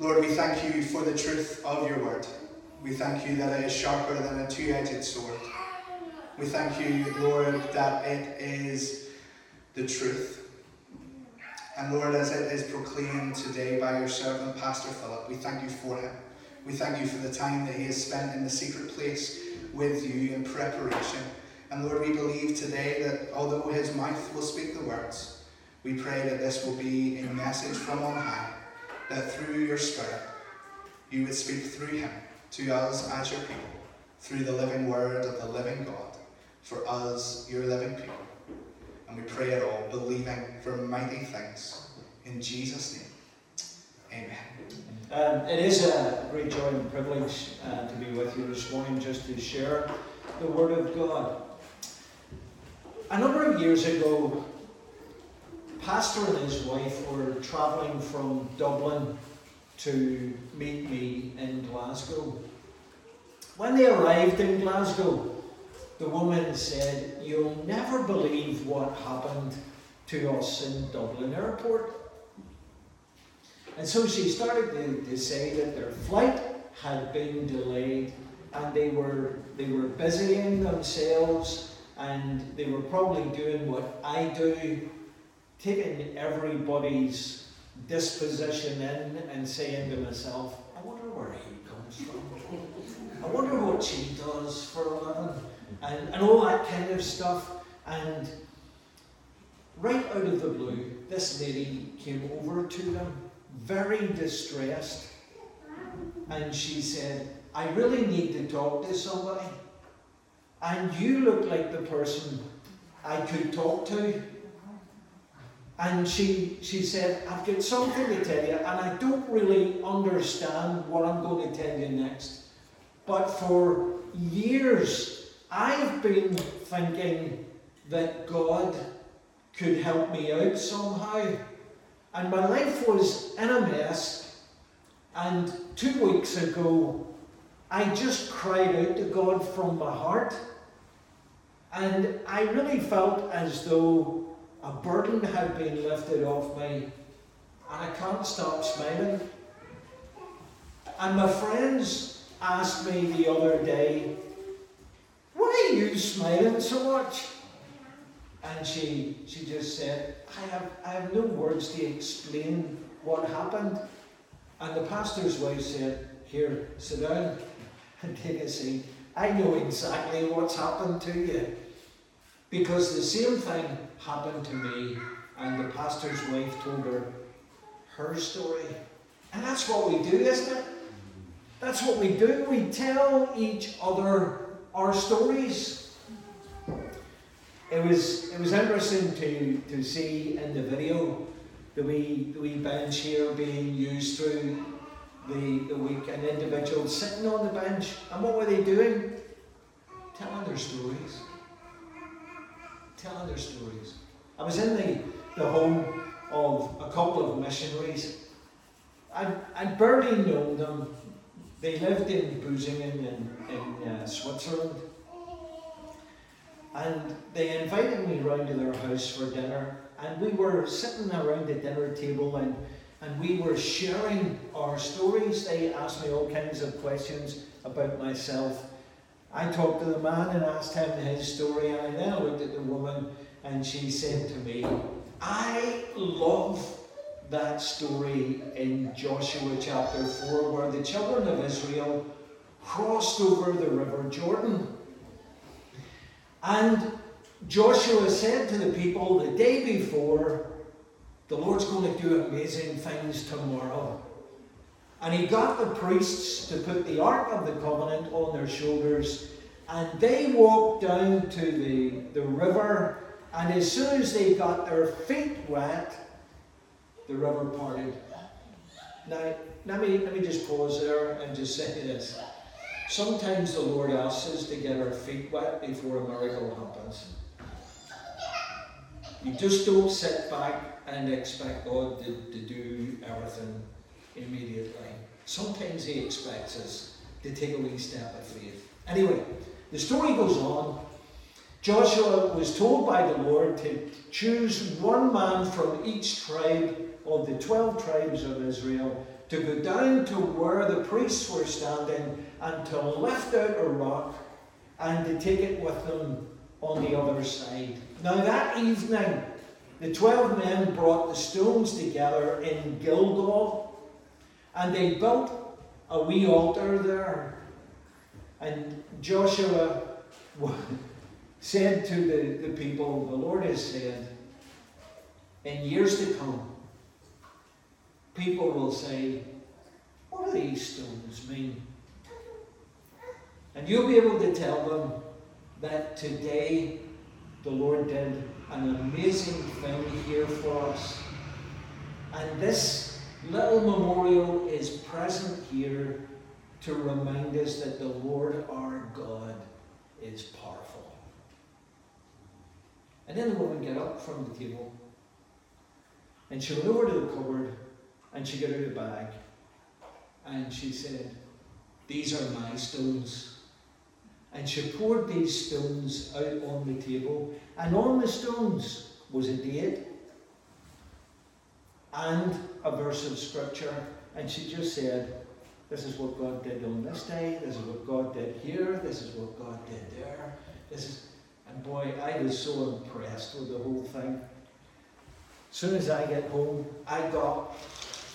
Lord, we thank you for the truth of your word. We thank you that it is sharper than a two edged sword. We thank you, Lord, that it is the truth. And Lord, as it is proclaimed today by your servant, Pastor Philip, we thank you for him. We thank you for the time that he has spent in the secret place with you in preparation. And Lord, we believe today that although his mouth will speak the words, we pray that this will be a message from on high, that through your Spirit, you would speak through him to us as your people, through the living word of the living God, for us, your living people. And we pray it all, believing for mighty things. In Jesus' name, amen. Um, it is a great joy and privilege uh, to be with you this morning just to share the Word of God. A number of years ago, Pastor and his wife were travelling from Dublin to meet me in Glasgow. When they arrived in Glasgow, the woman said, You'll never believe what happened to us in Dublin Airport. And so she started to, to say that their flight had been delayed and they were, they were busying themselves and they were probably doing what I do, taking everybody's disposition in and saying to myself, I wonder where he comes from. I wonder what she does for a living. And, and all that kind of stuff. And right out of the blue, this lady came over to them, very distressed. And she said, I really need to talk to somebody. And you look like the person I could talk to. And she, she said, I've got something to tell you, and I don't really understand what I'm going to tell you next. But for years, I've been thinking that God could help me out somehow. And my life was in a mess. And two weeks ago, I just cried out to God from my heart. And I really felt as though a burden had been lifted off me. And I can't stop smiling. And my friends asked me the other day, Why are you smiling so much? And she, she just said, I have, I have no words to explain what happened. And the pastor's wife said, Here, sit down and take a seat. I know exactly what's happened to you. Because the same thing happened to me, and the pastor's wife told her her story. And that's what we do, isn't it? That's what we do. We tell each other our stories. It was it was interesting to, to see in the video the wee the wee bench here being used through the, the week and individuals sitting on the bench. And what were they doing? Telling their stories. Telling their stories. I was in the, the home of a couple of missionaries. I I'd barely known them. They lived in Busingen in, in uh, Switzerland. And they invited me round to their house for dinner. And we were sitting around the dinner table and, and we were sharing our stories. They asked me all kinds of questions about myself. I talked to the man and asked him his story, and then I looked at the woman and she said to me, I love that story in Joshua chapter 4 where the children of Israel crossed over the river Jordan. And Joshua said to the people the day before, the Lord's going to do amazing things tomorrow. And he got the priests to put the Ark of the Covenant on their shoulders, and they walked down to the, the river, and as soon as they got their feet wet, the river parted. Now, let me, let me just pause there and just say this. Sometimes the Lord asks us to get our feet wet before a miracle happens. You just don't sit back and expect God to, to do everything immediately. Sometimes He expects us to take a wee step of faith. Anyway, the story goes on. Joshua was told by the Lord to choose one man from each tribe of the 12 tribes of Israel to go down to where the priests were standing and to lift out a rock and to take it with them on the other side. Now, that evening, the twelve men brought the stones together in Gilgal and they built a wee altar there. And Joshua said to the, the people, The Lord has said, in years to come, people will say, What do these stones mean? And you'll be able to tell them that today the Lord did an amazing thing here for us. And this little memorial is present here to remind us that the Lord our God is powerful. And then the woman got up from the table and she went over to the cupboard and she got out a bag and she said, These are my stones. And she poured these stones out on the table, and on the stones was a date and a verse of scripture. And she just said, This is what God did on this day, this is what God did here, this is what God did there. This is and boy, I was so impressed with the whole thing. As soon as I get home, I got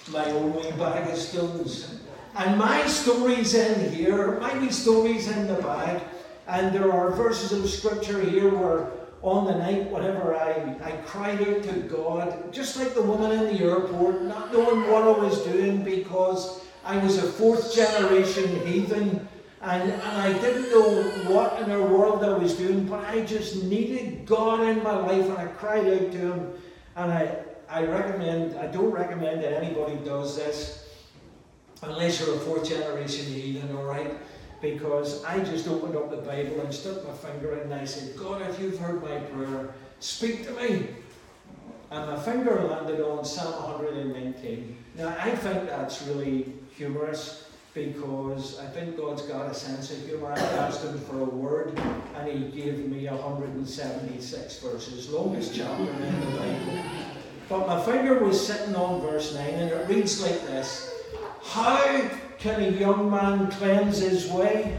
my own wee bag of stones. And my story's in here, my wee story's in the bag. And there are verses of scripture here where on the night, whenever I, I cried out to God, just like the woman in the airport, not knowing what I was doing because I was a fourth generation heathen and, and I didn't know what in the world I was doing, but I just needed God in my life and I cried out to Him. And I, I recommend, I don't recommend that anybody does this unless you're a fourth generation heathen, all right? Because I just opened up the Bible and stuck my finger in and I said, God, if you've heard my prayer, speak to me. And my finger landed on Psalm 119. Now, I think that's really humorous because I think God's got a sense of humour. I asked him for a word and he gave me 176 verses, longest chapter in the Bible. But my finger was sitting on verse 9 and it reads like this How can a young man cleanse his way?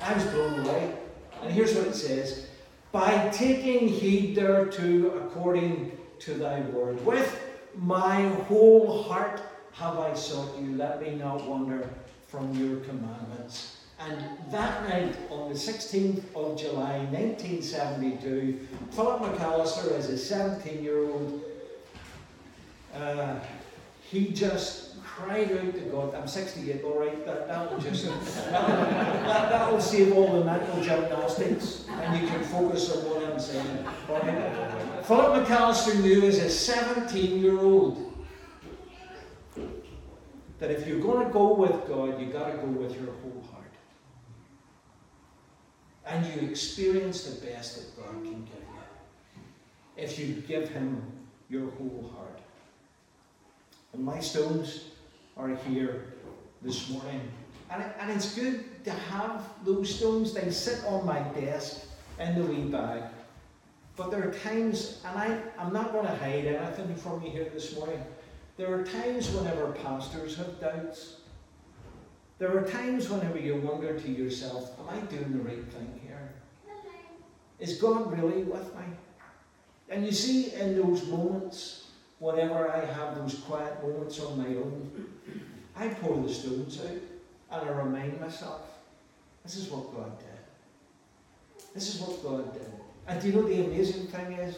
I was blown away. And here's what it says By taking heed thereto according to thy word. With my whole heart have I sought you. Let me not wander from your commandments. And that night, on the 16th of July 1972, Philip McAlister, as a 17 year old, uh, he just cried out to God. I'm 68, all right, that, that'll just, that, that'll save all the mental gymnastics and you can focus on what I'm saying. Philip McAlister knew as a 17 year old that if you're going to go with God, you've got to go with your whole heart. And you experience the best that God can give you if you give Him your whole heart. And my stones are here this morning. And, it, and it's good to have those stones. They sit on my desk in the wee bag. But there are times, and I, I'm not going to hide anything from you here this morning. There are times whenever pastors have doubts. There are times whenever you wonder to yourself, Am I doing the right thing here? Is God really with me? And you see, in those moments, whenever I have those quiet moments on my own, I pour the stones out and I remind myself, this is what God did. This is what God did. And do you know the amazing thing is?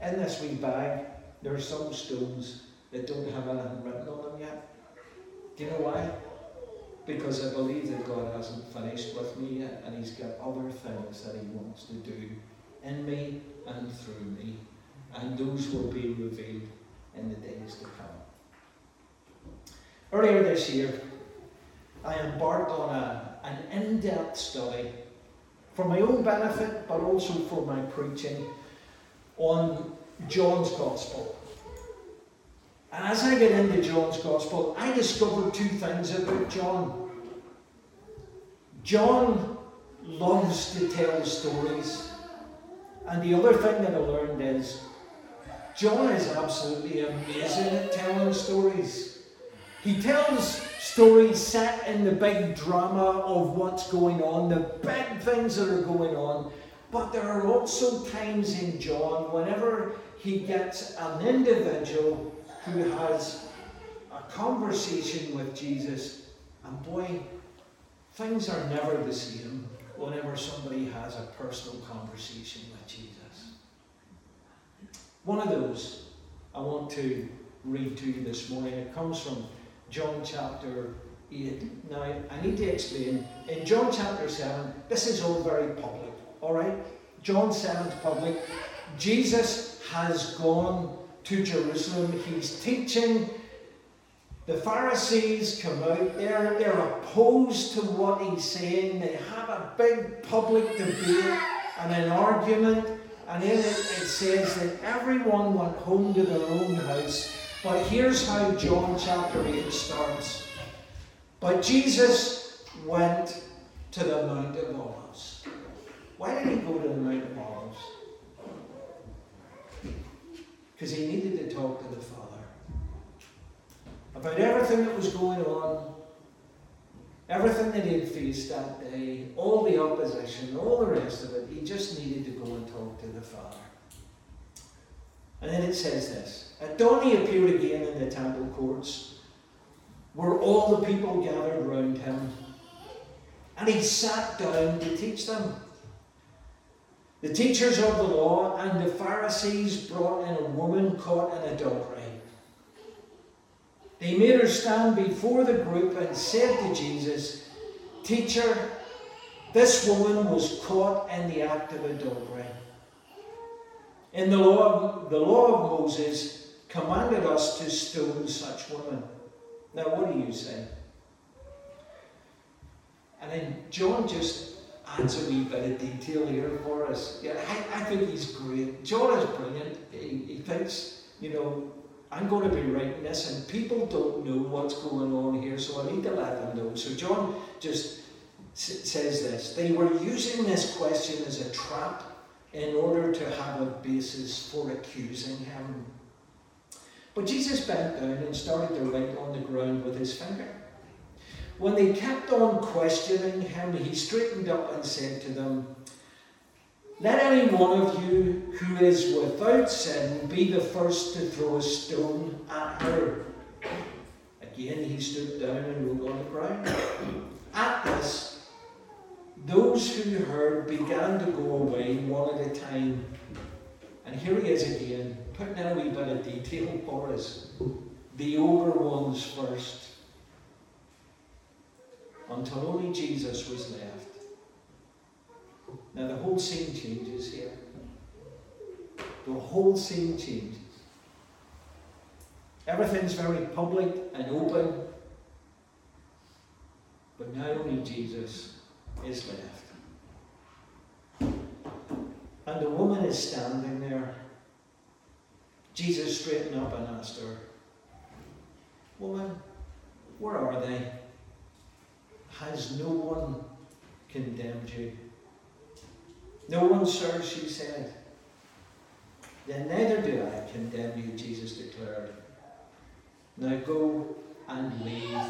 In this wee bag, there are some stones that don't have anything written on them yet. Do you know why? Because I believe that God hasn't finished with me yet, and He's got other things that He wants to do in me and through me. And those will be revealed in the days to come. Earlier this year, I embarked on a, an in depth study for my own benefit, but also for my preaching on John's Gospel. And as I get into John's Gospel, I discovered two things about John. John loves to tell stories. And the other thing that I learned is John is absolutely amazing at telling stories. He tells stories set in the big drama of what's going on, the big things that are going on. But there are also times in John whenever he gets an individual who has a conversation with Jesus, and boy, things are never the same whenever somebody has a personal conversation with Jesus. One of those I want to read to you this morning. It comes from John chapter 8. Now, I need to explain. In John chapter 7, this is all very public, alright? John 7's public. Jesus has gone to Jerusalem. He's teaching. The Pharisees come out. They're, they're opposed to what he's saying. They have a big public debate and an argument. And in it, it says that everyone went home to their own house. But here's how John chapter 8 starts. But Jesus went to the Mount of Olives. Why did he go to the Mount of Olives? Because he needed to talk to the Father about everything that was going on, everything that he had faced that day, all the opposition, all the rest of it. He just needed to go and talk to the Father. And then it says this At dawn he appeared again in the temple courts, where all the people gathered round him, and he sat down to teach them. The teachers of the law and the Pharisees brought in a woman caught in adultery. They made her stand before the group and said to Jesus, Teacher, this woman was caught in the act of adultery. In the law, of, the law of Moses commanded us to stone such women. Now, what do you say? And then John just adds a wee bit of detail here for us. Yeah, I, I think he's great. John is brilliant. He, he thinks, you know, I'm going to be writing this, and people don't know what's going on here, so I need to let them know. So John just says this They were using this question as a trap in order to have a basis for accusing him. But Jesus bent down and started to write on the ground with his finger. When they kept on questioning him, he straightened up and said to them, Let any one of you who is without sin be the first to throw a stone at her. Again, he stood down and wrote on the ground. At this, those who heard began to go away one at a time. And here he is again, putting in a wee bit of detail for us. The older ones first. Until only Jesus was left. Now the whole scene changes here. The whole scene changes. Everything's very public and open. But now only Jesus is left. And the woman is standing there. Jesus straightened up and asked her, Woman, where are they? Has no one condemned you? No one, sir, she said. Then neither do I condemn you, Jesus declared. Now go and leave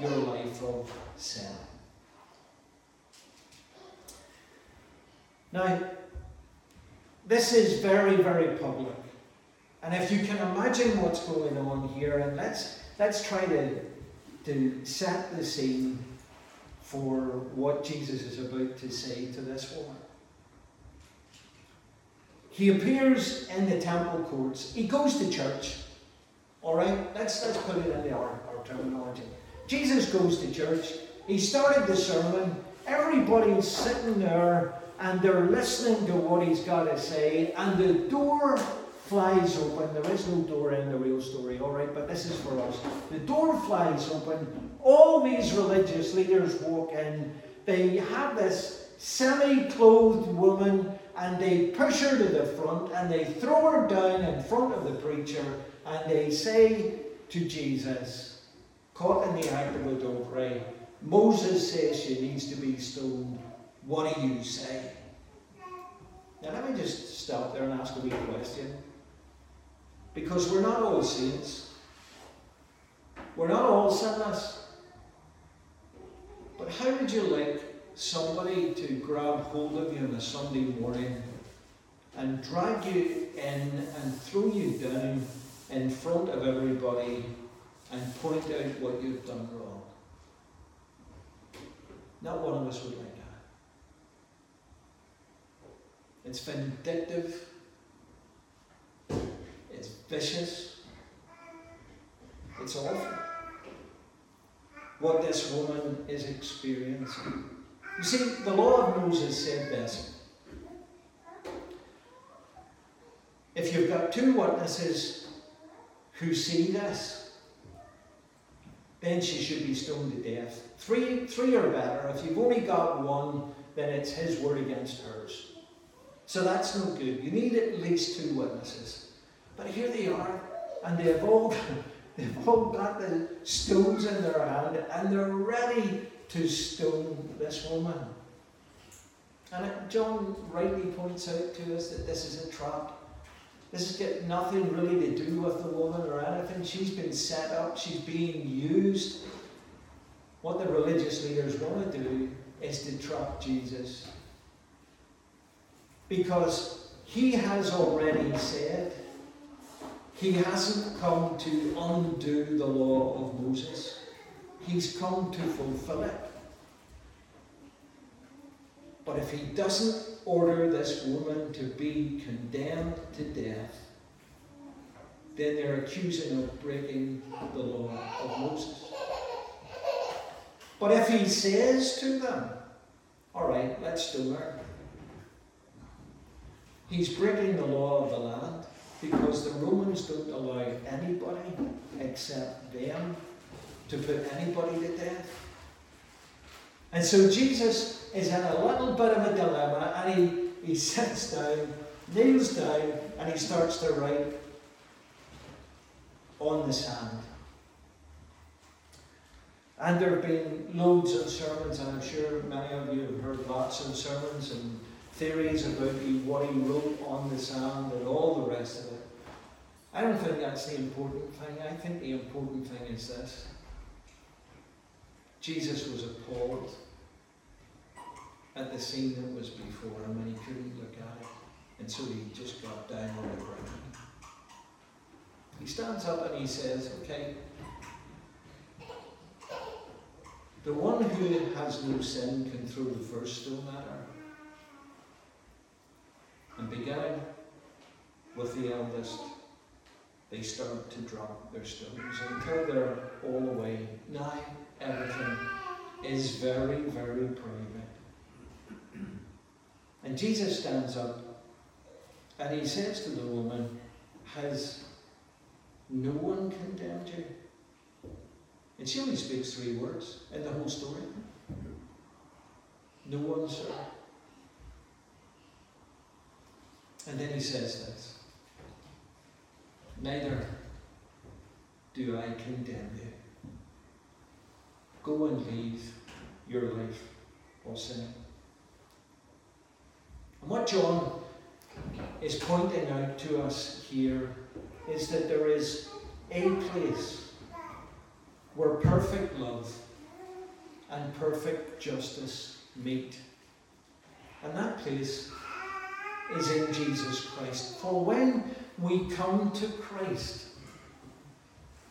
your life of sin. Now, this is very, very public. And if you can imagine what's going on here, and let's, let's try to, to set the scene for what Jesus is about to say to this woman. He appears in the temple courts. He goes to church. All right, let's, let's put it in our, our terminology. Jesus goes to church. He started the sermon. Everybody's sitting there and they're listening to what he's got to say, and the door flies open. There is no door in the real story, all right, but this is for us. The door flies open. All these religious leaders walk in. They have this semi clothed woman, and they push her to the front, and they throw her down in front of the preacher, and they say to Jesus, caught in the act of adultery, Moses says she needs to be stoned. What do you say? Now, let me just stop there and ask a wee question. Because we're not all saints. We're not all sinless. But how would you like somebody to grab hold of you on a Sunday morning and drag you in and throw you down in front of everybody and point out what you've done wrong? Not one of us would like that. It's vindictive. It's vicious. It's awful. What this woman is experiencing. You see, the law of Moses said this. If you've got two witnesses who see this, then she should be stoned to death. Three, three or better. If you've only got one, then it's his word against hers. So that's no good. You need at least two witnesses. But here they are, and they've all, they've all got the stones in their hand, and they're ready to stone this woman. And John rightly points out to us that this is a trap. This has got nothing really to do with the woman or anything. She's been set up, she's being used. What the religious leaders want to do is to trap Jesus. Because he has already said he hasn't come to undo the law of Moses, he's come to fulfill it. But if he doesn't order this woman to be condemned to death, then they're accusing of breaking the law of Moses. But if he says to them, all right, let's do it, he's breaking the law of the land because the Romans don't allow anybody except them to put anybody to death. And so Jesus is in a little bit of a dilemma and he, he sits down, kneels down, and he starts to write on the sand. And there have been loads of sermons, and I'm sure many of you have heard lots of sermons and theories about what he wrote on the sand and all the rest of it. I don't think that's the important thing. I think the important thing is this Jesus was appalled at the scene that was before him and he couldn't look at it. And so he just got down on the ground. He stands up and he says, Okay, the one who has no sin can throw the first stone at her. And beginning with the eldest, they start to drop their stones until they're all away. Now everything is very, very private. And Jesus stands up and he says to the woman, Has no one condemned you? And she only speaks three words in the whole story. No one, sir. And then he says this Neither do I condemn you. Go and leave your life of sin. And what John is pointing out to us here is that there is a place where perfect love and perfect justice meet. And that place is in Jesus Christ. For when we come to Christ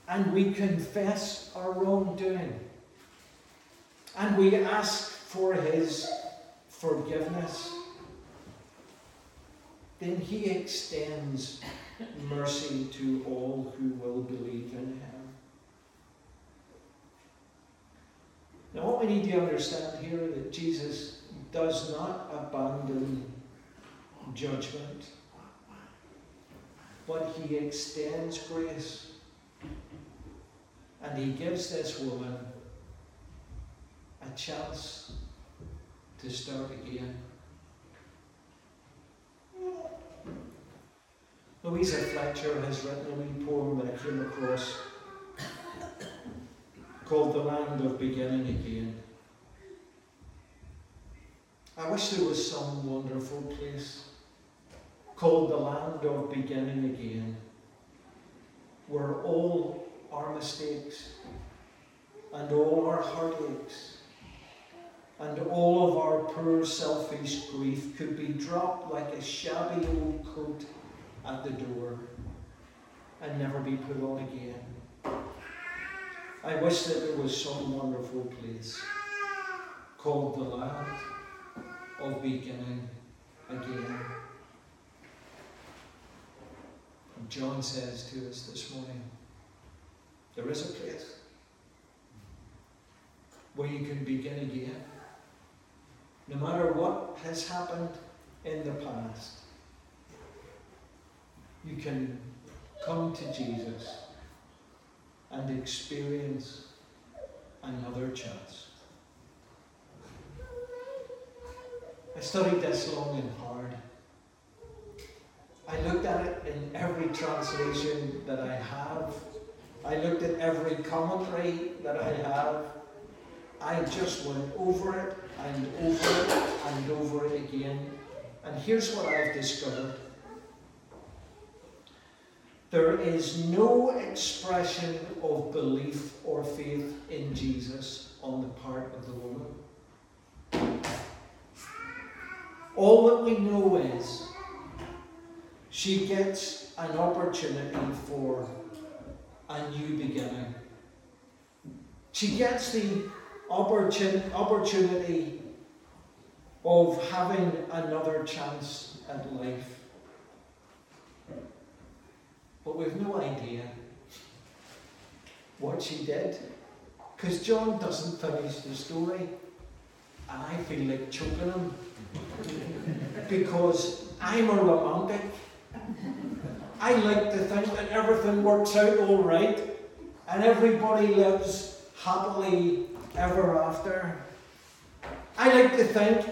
and we confess our wrongdoing and we ask for His forgiveness, then He extends mercy to all who will believe in Him. Now, what we need to understand here is that Jesus does not abandon judgment, but he extends grace. And he gives this woman a chance to start again. Louisa Fletcher has written a wee poem that I came across called The Land of Beginning Again. I wish there was some wonderful place called the land of beginning again, where all our mistakes and all our heartaches and all of our poor selfish grief could be dropped like a shabby old coat at the door and never be put on again. I wish that there was some wonderful place called the land of beginning again. And John says to us this morning, there is a place where you can begin again. No matter what has happened in the past, you can come to Jesus and experience another chance. I studied this long and hard. I looked at it in every translation that I have. I looked at every commentary that I have. I just went over it and over it and over it again. And here's what I've discovered there is no expression of belief or faith in Jesus on the part of the woman. All that we know is she gets an opportunity for a new beginning. She gets the opportun- opportunity of having another chance at life. But we've no idea what she did. Because John doesn't finish the story. And I feel like choking him. because I'm a romantic. I like to think that everything works out all right and everybody lives happily ever after. I like to think,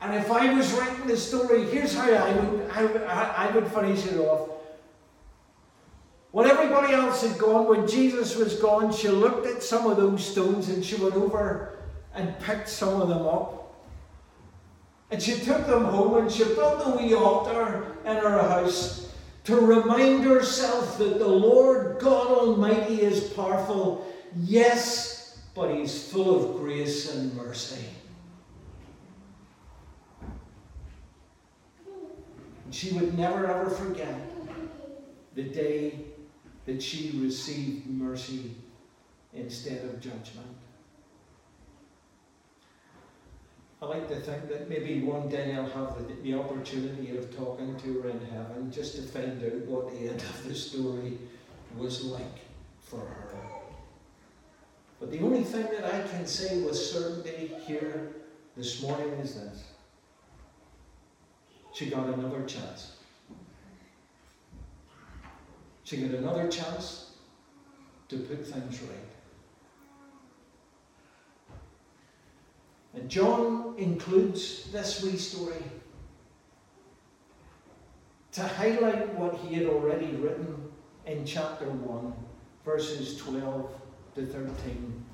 and if I was writing the story, here's how I would, I I would finish it off. When everybody else had gone, when Jesus was gone, she looked at some of those stones and she went over and picked some of them up. And she took them home and she built a wee altar in her house to remind herself that the Lord God Almighty is powerful, yes, but He's full of grace and mercy. And she would never ever forget the day that she received mercy instead of judgment. I like to think that maybe one day I'll have the, the, opportunity of talking to her in heaven just to find out what the end of the story was like for her. But the only thing that I can say with certainty here this morning is this she got another chance. She got another chance to put things right. And John includes this wee story to highlight what he had already written in chapter 1, verses 12 to 13.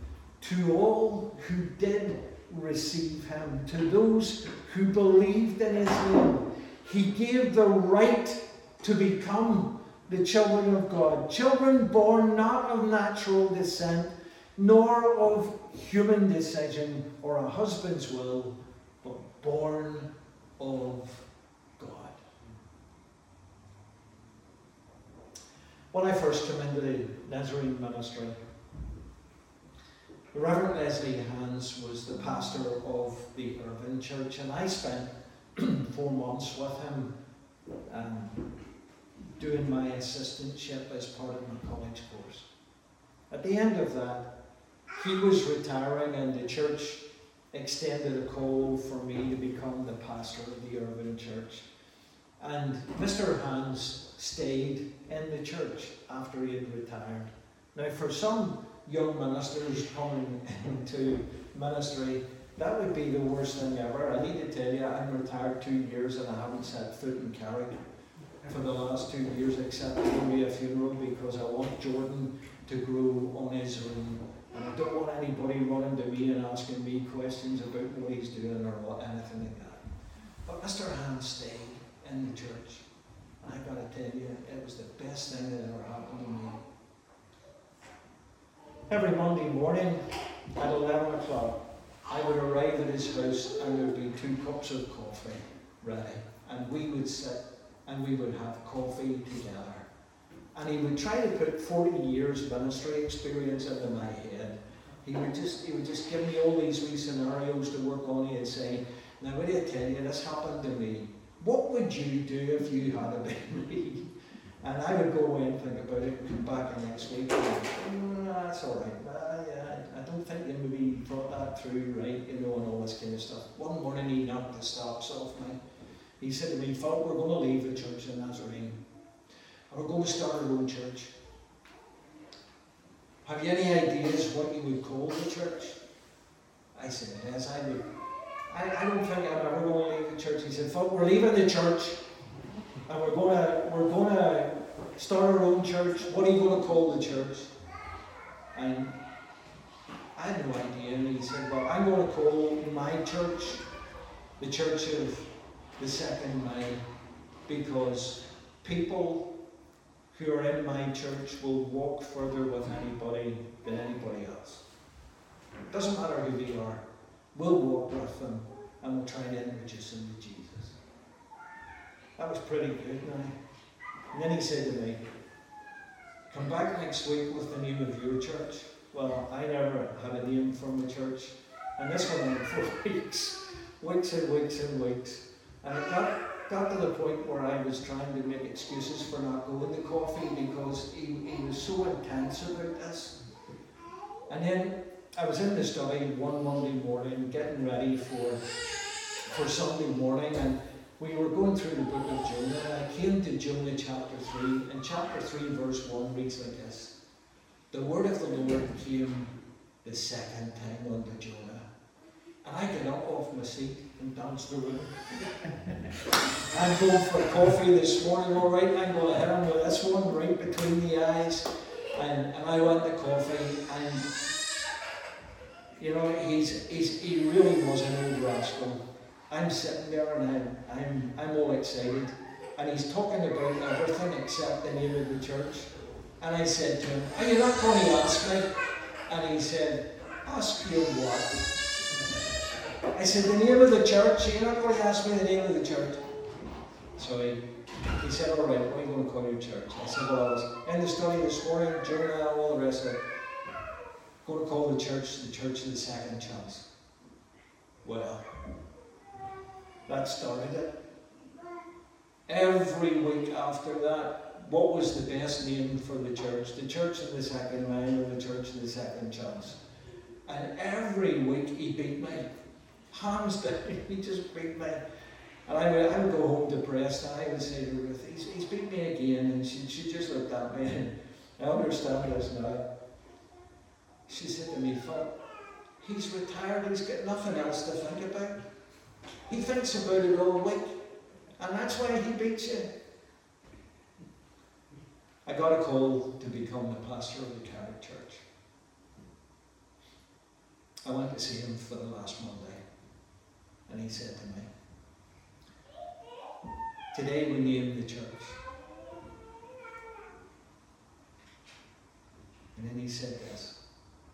To all who did receive him, to those who believed in his name, he gave the right to become the children of God, children born not of natural descent, nor of human decision or a husband's will, but born of God. When I first came into the Nazarene ministry, the Reverend Leslie Hans was the pastor of the Irvine Church, and I spent four months with him. Um, doing my assistantship as part of my college course. At the end of that, he was retiring, and the church extended a call for me to become the pastor of the Irvine church. And Mr. Hans stayed in the church after he had retired. Now, for some young ministers coming into ministry, that would be the worst thing ever. I need to tell you, I'm retired two years and I haven't set foot in Carrick for the last two years except for me a funeral because I want Jordan to grow on his own. And I don't want anybody running to me and asking me questions about what he's doing or anything like that. But Mr. Hans stayed in the church. And I've gotta tell you, it was the best thing that ever happened to me. every Monday morning at 11 o'clock, I would arrive at his house and there would be two cups of coffee ready. And we would sit and we would have coffee together. And he would try to put 40 years of ministry experience into my head. He would just he would just give me all these wee scenarios to work on. He'd say, Now what do I tell you, this happened to me. What would you do if you had been me? And I would go away and think about it and come back the next week and mm, that's all right. I don't think you maybe thought that through right, you know, and all this kind of stuff. One morning he knocked the stops off me. He said to me, Phil, we're going to leave the church in Nazarene. And We're going to start our own church. Have you any ideas what you would call the church? I said, yes, I would. I, I don't think I'm ever going to leave the church. He said, Phil, we're leaving the church and we're going to we're going to start our own church. What are you going to call the church? And I had no idea. And he said, Well, I'm going to call my church the Church of the Second Mile because people who are in my church will walk further with anybody than anybody else. It doesn't matter who they are, we'll walk with them and we'll try and introduce them to Jesus. That was pretty good now. And then he said to me, Come back next week with the name of your church. Well, I never had a name from the church. And this went on for weeks, weeks and weeks and weeks. And it got, got to the point where I was trying to make excuses for not going to coffee because he, he was so intense about this. And then I was in the study one Monday morning getting ready for, for Sunday morning and we were going through the book of Jonah, and I came to Jonah chapter 3, and chapter 3, verse 1 reads like this The word of the Lord came the second time unto Jonah. And I got up off my seat and danced the room. I'm going for coffee this morning, all right, I'm going to hit him with this one right between the eyes. And, and I went to coffee, and you know, he's, he's, he really was an old rascal. I'm sitting there and I'm, I'm, I'm all excited. And he's talking about everything except the name of the church. And I said to him, Are you not going to ask me? And he said, Ask you what? I said, The name of the church. You're not going to ask me the name of the church. So he, he said, All right, what are you going to call your church? I said, Well, I was in the study this morning, Jonah, all the rest of it. I'm Going to call the church the Church of the Second Chance. Well, that started it. Every week after that, what was the best name for the church? The Church of the Second Mile or the Church of the Second Chance? And every week he beat me. Hands down, he just beat me. And I would, I would go home depressed and I would say to Ruth, he's, he's beat me again. And she, she just looked at me and I understand this now. She said to me, Phil, he's retired, he's got nothing else to think about. He thinks about it all week. And that's why he beats you. I got a call to become the pastor of the Carrick Church. I went to see him for the last Monday. And he said to me, Today we name the church. And then he said this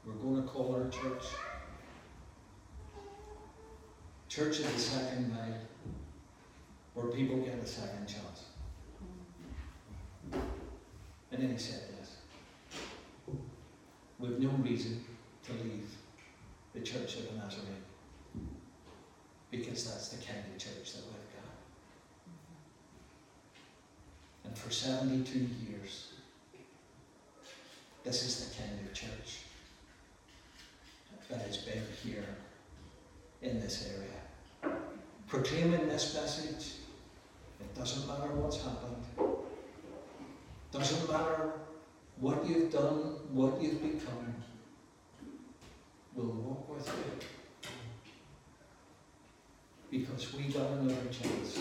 We're going to call our church Church of the Second Mile, where people get a second chance. And then he said this We've no reason to leave the Church of the Nazarene because that's the kind of church that we've got. Mm-hmm. And for 72 years, this is the kind of church that has been here in this area. Proclaiming this message, it doesn't matter what's happened. Doesn't matter what you've done, what you've become. We'll walk with you. Because we got another chance.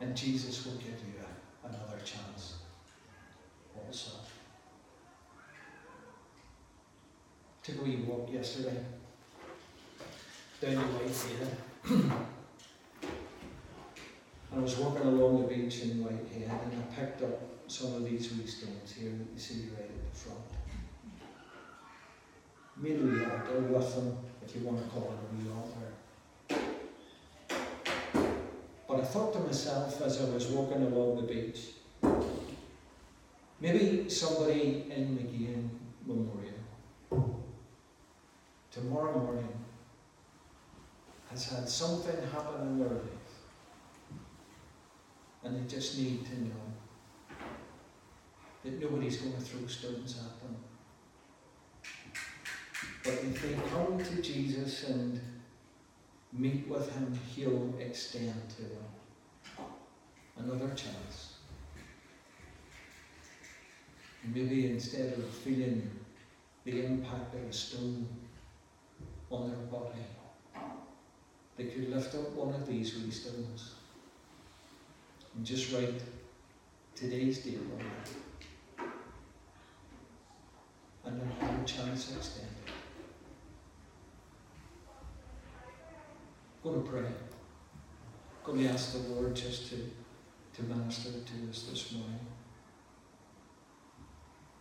And Jesus will give you another chance also. Took a wee walk yesterday down the Whitehead. and I was walking along the beach in Whitehead and I picked up some of these wee stones here that you see right at the front. Made a wee with them, if you want to call it a wee altar. But I thought to myself as I was walking along the beach, maybe somebody in McGeehan Memorial tomorrow morning has had something happen in their life and they just need to know that nobody's going to throw stones at them. But if they come to Jesus and meet with Him, He'll extend to them another chance. Maybe instead of feeling the impact of a stone on their body, they could lift up one of these wee stones and just write today's date on it. And another chance extended. Going to pray. Going to ask the Lord just to, to minister to us this morning.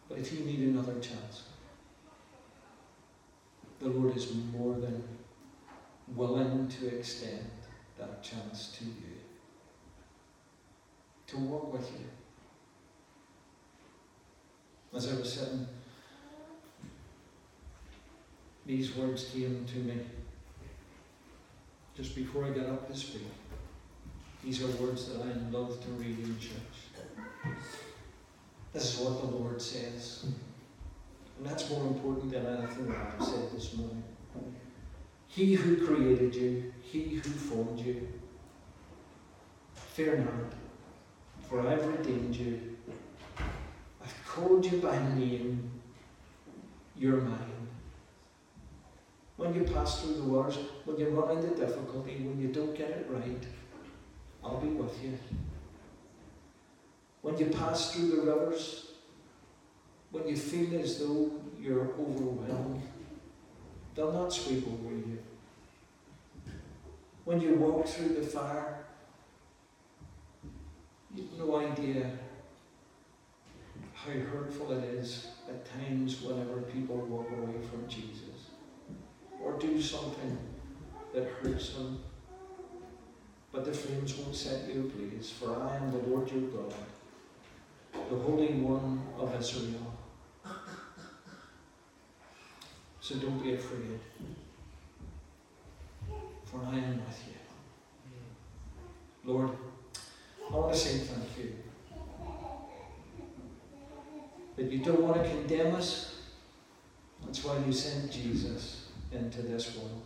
But if you need another chance, the Lord is more than willing to extend that chance to you, to walk with you. As I was sitting, these words came to me just before I got up to speak. These are words that I love to read in church. This is what the Lord says. And that's more important than anything that I've said this morning. He who created you, he who formed you. Fear not, for I've redeemed you. I've called you by name. You're mine. When you pass through the waters, when you run into difficulty, when you don't get it right, I'll be with you. When you pass through the rivers, when you feel as though you're overwhelmed, they'll not sweep over you. When you walk through the fire, you've no idea how hurtful it is at times whenever people walk away from Jesus or do something that hurts them. But the flames won't set you ablaze, for I am the Lord your God, the Holy One of Israel. So don't be afraid, for I am with you. Lord, I want to say thank you. That you don't want to condemn us. That's why you sent Jesus into this world.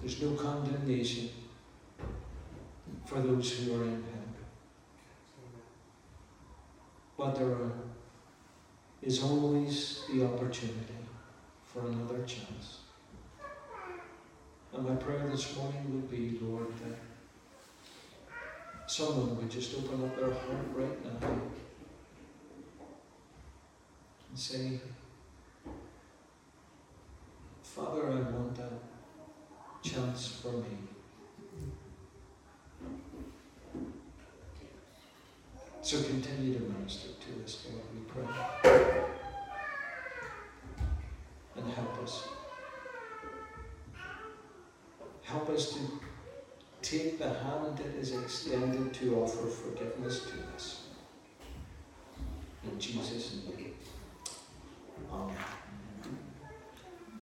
There's no condemnation for those who are in Him. But there are, is always the opportunity for another chance. And my prayer this morning would be, Lord, that someone would just open up their heart right now and say, Father, I want that chance for me. So continue to minister to us, Lord, we pray. And help us. Help us to take the hand that is extended to offer forgiveness to us. In Jesus' name. Um,